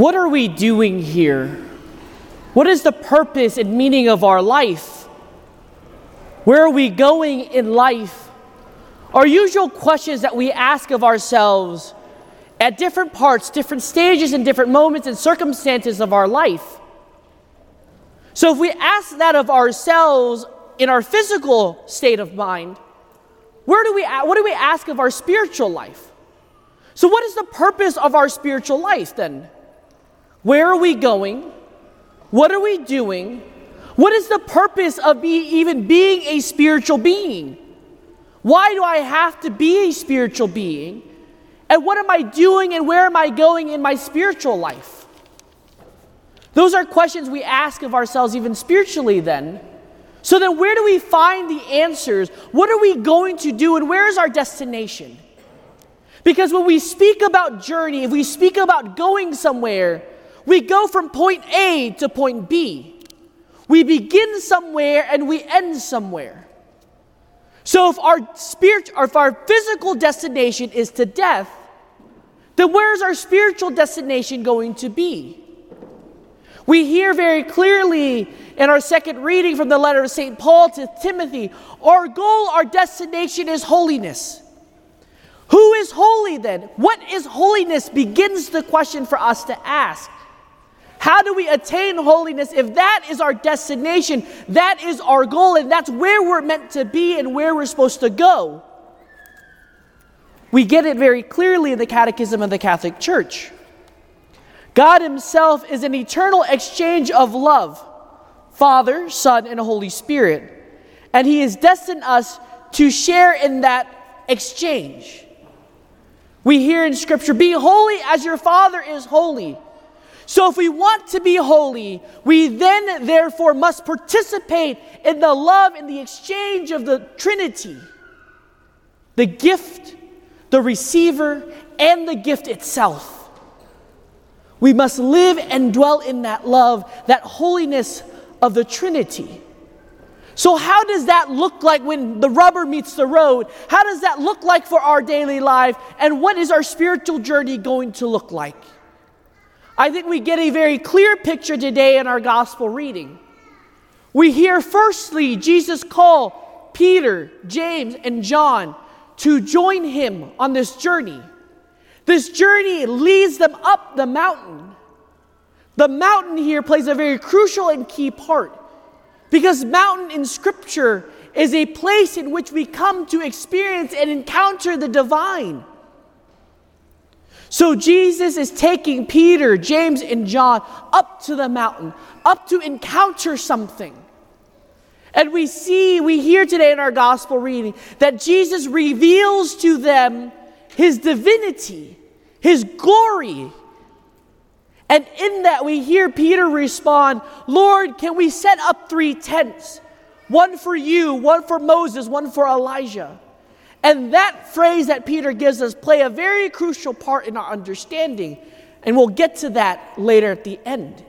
What are we doing here? What is the purpose and meaning of our life? Where are we going in life? Our usual questions that we ask of ourselves at different parts, different stages, and different moments and circumstances of our life. So, if we ask that of ourselves in our physical state of mind, where do we, what do we ask of our spiritual life? So, what is the purpose of our spiritual life then? Where are we going? What are we doing? What is the purpose of be, even being a spiritual being? Why do I have to be a spiritual being? And what am I doing and where am I going in my spiritual life? Those are questions we ask of ourselves, even spiritually, then. So then, where do we find the answers? What are we going to do, and where is our destination? Because when we speak about journey, if we speak about going somewhere, we go from point A to point B. We begin somewhere and we end somewhere. So if our spirit or if our physical destination is to death, then where is our spiritual destination going to be? We hear very clearly in our second reading from the letter of St. Paul to Timothy our goal, our destination is holiness. Who is holy then? What is holiness begins the question for us to ask. How do we attain holiness if that is our destination? That is our goal, and that's where we're meant to be and where we're supposed to go. We get it very clearly in the Catechism of the Catholic Church. God Himself is an eternal exchange of love Father, Son, and Holy Spirit. And He has destined us to share in that exchange. We hear in Scripture, Be holy as your Father is holy. So, if we want to be holy, we then therefore must participate in the love and the exchange of the Trinity the gift, the receiver, and the gift itself. We must live and dwell in that love, that holiness of the Trinity. So, how does that look like when the rubber meets the road? How does that look like for our daily life? And what is our spiritual journey going to look like? I think we get a very clear picture today in our gospel reading. We hear firstly Jesus call Peter, James, and John to join him on this journey. This journey leads them up the mountain. The mountain here plays a very crucial and key part because mountain in scripture is a place in which we come to experience and encounter the divine. So Jesus is taking Peter, James, and John up to the mountain, up to encounter something. And we see, we hear today in our gospel reading that Jesus reveals to them his divinity, his glory. And in that, we hear Peter respond, Lord, can we set up three tents? One for you, one for Moses, one for Elijah. And that phrase that Peter gives us play a very crucial part in our understanding. And we'll get to that later at the end.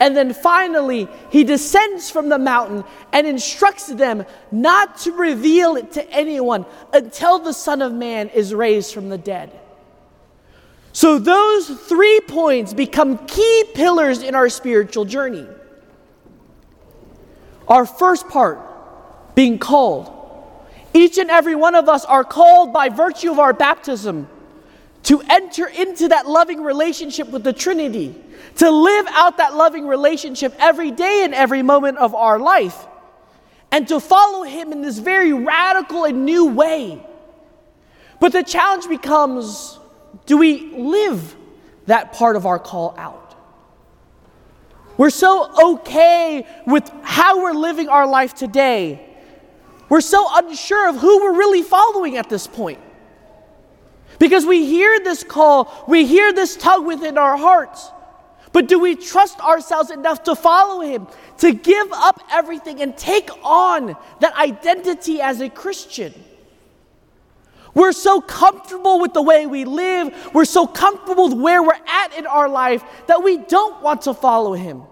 And then finally, he descends from the mountain and instructs them not to reveal it to anyone until the Son of Man is raised from the dead. So, those three points become key pillars in our spiritual journey. Our first part, being called. Each and every one of us are called by virtue of our baptism to enter into that loving relationship with the Trinity, to live out that loving relationship every day and every moment of our life, and to follow Him in this very radical and new way. But the challenge becomes do we live that part of our call out? We're so okay with how we're living our life today we're so unsure of who we're really following at this point. Because we hear this call, we hear this tug within our hearts. But do we trust ourselves enough to follow Him, to give up everything and take on that identity as a Christian? We're so comfortable with the way we live, we're so comfortable with where we're at in our life that we don't want to follow Him.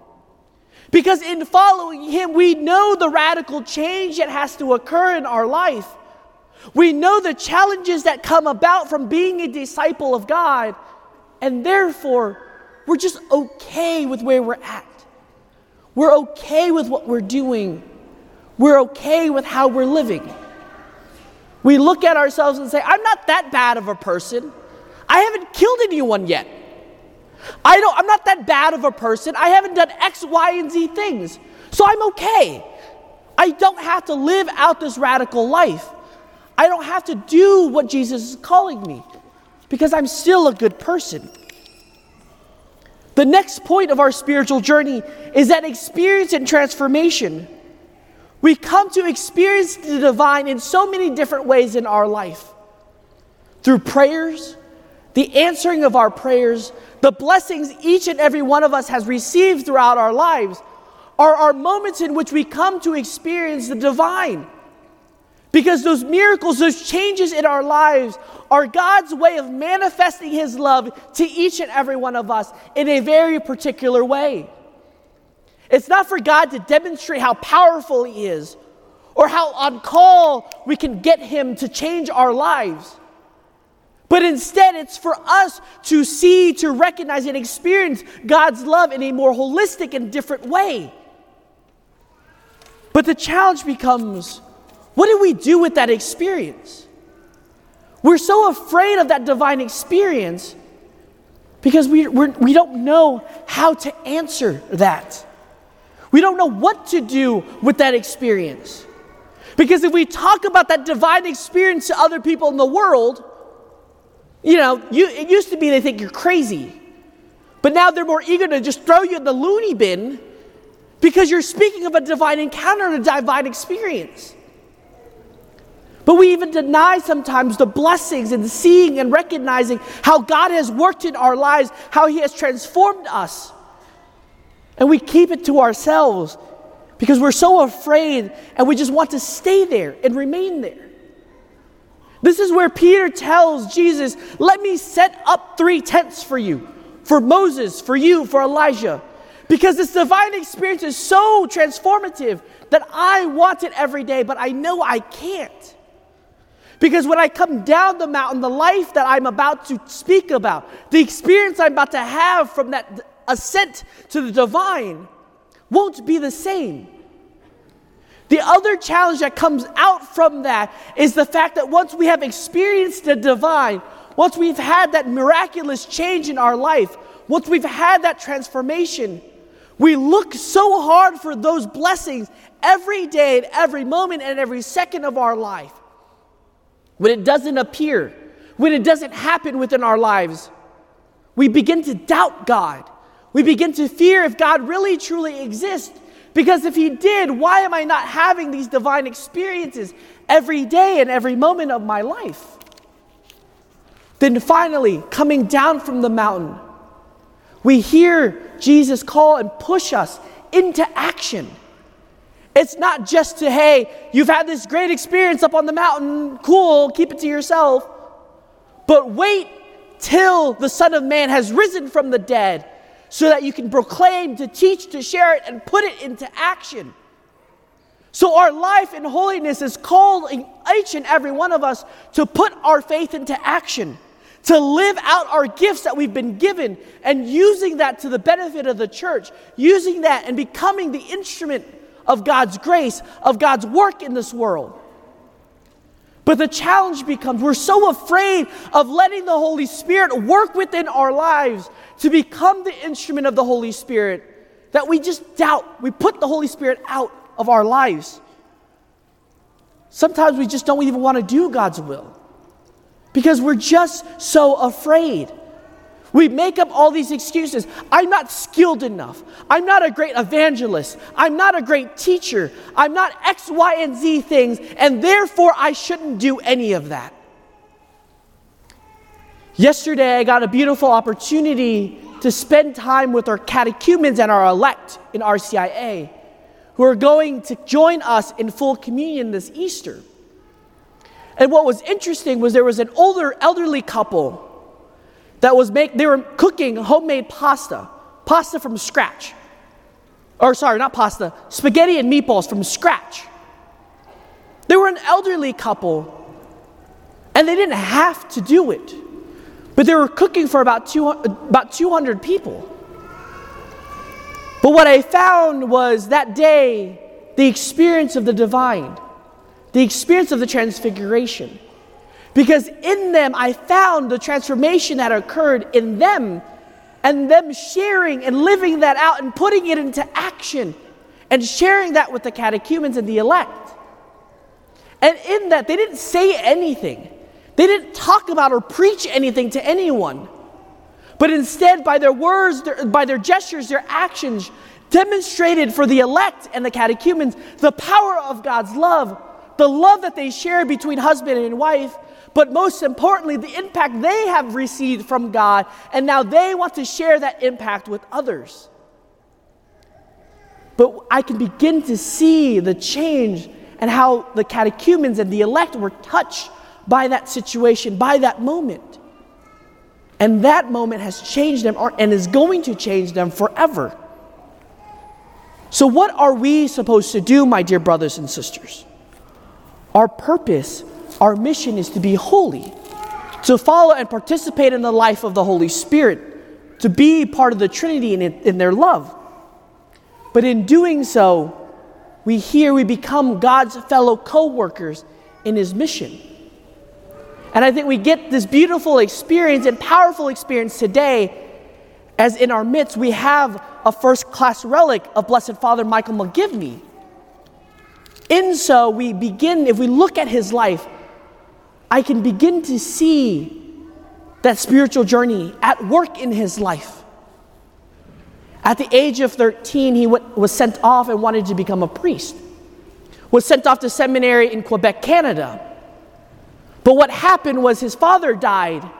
Because in following Him, we know the radical change that has to occur in our life. We know the challenges that come about from being a disciple of God, and therefore, we're just okay with where we're at. We're okay with what we're doing. We're okay with how we're living. We look at ourselves and say, I'm not that bad of a person. I haven't killed anyone yet. I don't, I'm not that bad of a person. I haven't done X, Y, and Z things. So I'm okay. I don't have to live out this radical life. I don't have to do what Jesus is calling me because I'm still a good person. The next point of our spiritual journey is that experience and transformation. We come to experience the divine in so many different ways in our life through prayers, the answering of our prayers, the blessings each and every one of us has received throughout our lives are our moments in which we come to experience the divine. Because those miracles, those changes in our lives are God's way of manifesting His love to each and every one of us in a very particular way. It's not for God to demonstrate how powerful He is or how on call we can get Him to change our lives. But instead, it's for us to see, to recognize, and experience God's love in a more holistic and different way. But the challenge becomes what do we do with that experience? We're so afraid of that divine experience because we, we're, we do not know how to answer that. We don't know what to do with that experience. Because if we talk about that divine experience to other people in the world, you know, you, it used to be they think you're crazy. But now they're more eager to just throw you in the loony bin because you're speaking of a divine encounter and a divine experience. But we even deny sometimes the blessings and seeing and recognizing how God has worked in our lives, how He has transformed us. And we keep it to ourselves because we're so afraid and we just want to stay there and remain there. This is where Peter tells Jesus, Let me set up three tents for you, for Moses, for you, for Elijah. Because this divine experience is so transformative that I want it every day, but I know I can't. Because when I come down the mountain, the life that I'm about to speak about, the experience I'm about to have from that ascent to the divine, won't be the same. The other challenge that comes out from that is the fact that once we have experienced the divine, once we've had that miraculous change in our life, once we've had that transformation, we look so hard for those blessings every day and every moment and every second of our life when it doesn't appear, when it doesn't happen within our lives, we begin to doubt God. We begin to fear if God really truly exists. Because if He did, why am I not having these divine experiences every day and every moment of my life? Then finally, coming down from the mountain, we hear Jesus call and push us into action. It's not just to, hey, you've had this great experience up on the mountain, cool, keep it to yourself. But wait till the Son of Man has risen from the dead so that you can proclaim, to teach, to share it, and put it into action. So, our life in holiness is calling each and every one of us to put our faith into action, to live out our gifts that we've been given, and using that to the benefit of the church, using that and becoming the instrument of God's grace, of God's work in this world. But the challenge becomes we're so afraid of letting the Holy Spirit work within our lives to become the instrument of the Holy Spirit that we just doubt. We put the Holy Spirit out of our lives. Sometimes we just don't even want to do God's will because we're just so afraid. We make up all these excuses. I'm not skilled enough. I'm not a great evangelist. I'm not a great teacher. I'm not X, Y, and Z things, and therefore I shouldn't do any of that. Yesterday, I got a beautiful opportunity to spend time with our catechumens and our elect in RCIA who are going to join us in full communion this Easter. And what was interesting was there was an older elderly couple that was make they were cooking homemade pasta, pasta from scratch. Or sorry, not pasta, spaghetti and meatballs from scratch. They were an elderly couple and they didn't have to do it. But they were cooking for about, two, about 200 people. But what I found was that day the experience of the divine, the experience of the transfiguration. Because in them, I found the transformation that occurred in them and them sharing and living that out and putting it into action and sharing that with the catechumens and the elect. And in that, they didn't say anything, they didn't talk about or preach anything to anyone. But instead, by their words, their, by their gestures, their actions, demonstrated for the elect and the catechumens the power of God's love, the love that they share between husband and wife, but most importantly, the impact they have received from God, and now they want to share that impact with others. But I can begin to see the change and how the catechumens and the elect were touched by that situation, by that moment. And that moment has changed them and is going to change them forever. So, what are we supposed to do, my dear brothers and sisters? Our purpose our mission is to be holy, to follow and participate in the life of the Holy Spirit, to be part of the Trinity in, in their love. But in doing so, we hear we become God's fellow co workers in His mission. And I think we get this beautiful experience and powerful experience today as in our midst we have a first class relic of Blessed Father Michael McGivney. In so, we begin, if we look at his life, I can begin to see that spiritual journey at work in his life. At the age of 13, he was sent off and wanted to become a priest. Was sent off to seminary in Quebec, Canada. But what happened was his father died,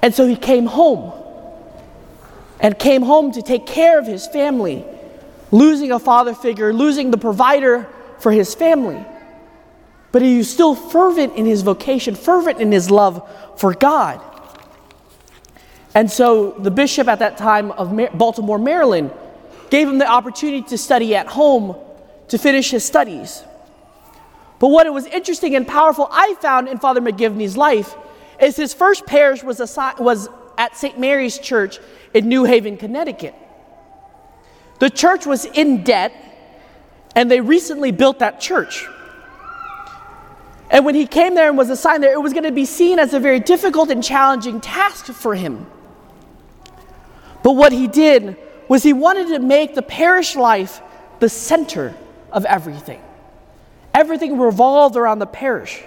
and so he came home. And came home to take care of his family, losing a father figure, losing the provider for his family but he was still fervent in his vocation, fervent in his love for God. And so the bishop at that time of Baltimore, Maryland, gave him the opportunity to study at home to finish his studies. But what it was interesting and powerful I found in Father McGivney's life is his first parish was, assi- was at St. Mary's Church in New Haven, Connecticut. The church was in debt, and they recently built that church. And when he came there and was assigned there, it was going to be seen as a very difficult and challenging task for him. But what he did was he wanted to make the parish life the center of everything. Everything revolved around the parish.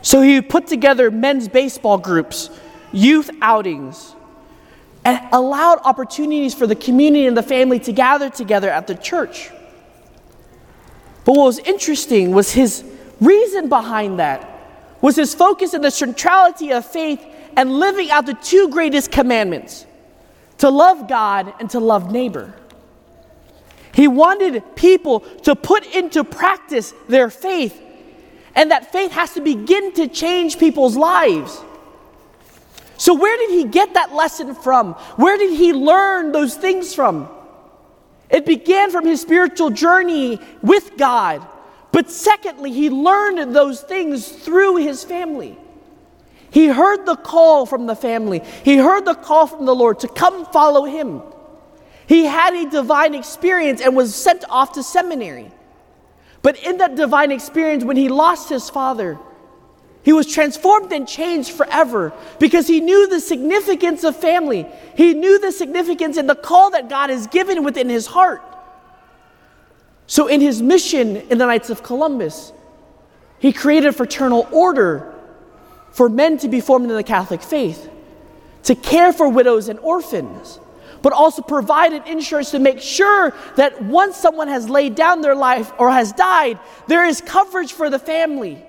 So he put together men's baseball groups, youth outings, and allowed opportunities for the community and the family to gather together at the church. But what was interesting was his reason behind that was his focus in the centrality of faith and living out the two greatest commandments to love God and to love neighbor. He wanted people to put into practice their faith, and that faith has to begin to change people's lives. So, where did he get that lesson from? Where did he learn those things from? It began from his spiritual journey with God but secondly, he learned those things through his family. He heard the call from the family, he heard the call from the Lord to come follow him. He had a divine experience and was sent off to seminary. But in that divine experience, when he lost his father, he was transformed and changed forever because he knew the significance of family. He knew the significance and the call that God has given within his heart. So, in his mission in the Knights of Columbus, he created a fraternal order for men to be formed in the Catholic faith, to care for widows and orphans, but also provided insurance to make sure that once someone has laid down their life or has died, there is coverage for the family.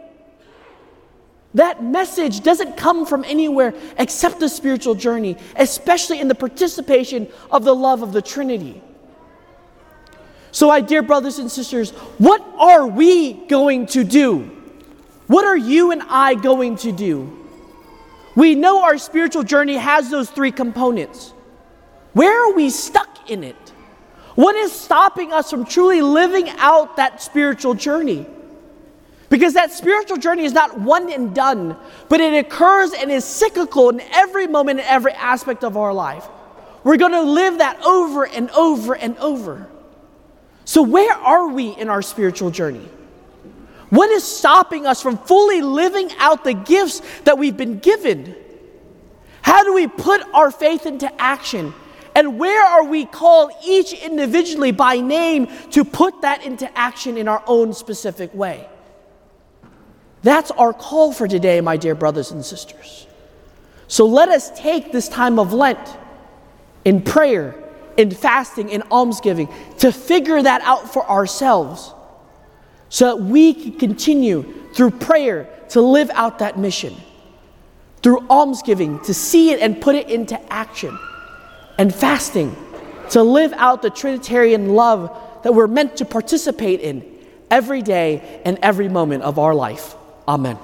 That message doesn't come from anywhere except the spiritual journey, especially in the participation of the love of the Trinity. So, my dear brothers and sisters, what are we going to do? What are you and I going to do? We know our spiritual journey has those three components. Where are we stuck in it? What is stopping us from truly living out that spiritual journey? Because that spiritual journey is not one and done, but it occurs and is cyclical in every moment, and every aspect of our life. We're going to live that over and over and over. So, where are we in our spiritual journey? What is stopping us from fully living out the gifts that we've been given? How do we put our faith into action? And where are we called each individually by name to put that into action in our own specific way? That's our call for today, my dear brothers and sisters. So let us take this time of Lent in prayer, in fasting, in almsgiving to figure that out for ourselves so that we can continue through prayer to live out that mission, through almsgiving to see it and put it into action, and fasting to live out the Trinitarian love that we're meant to participate in every day and every moment of our life. Amen.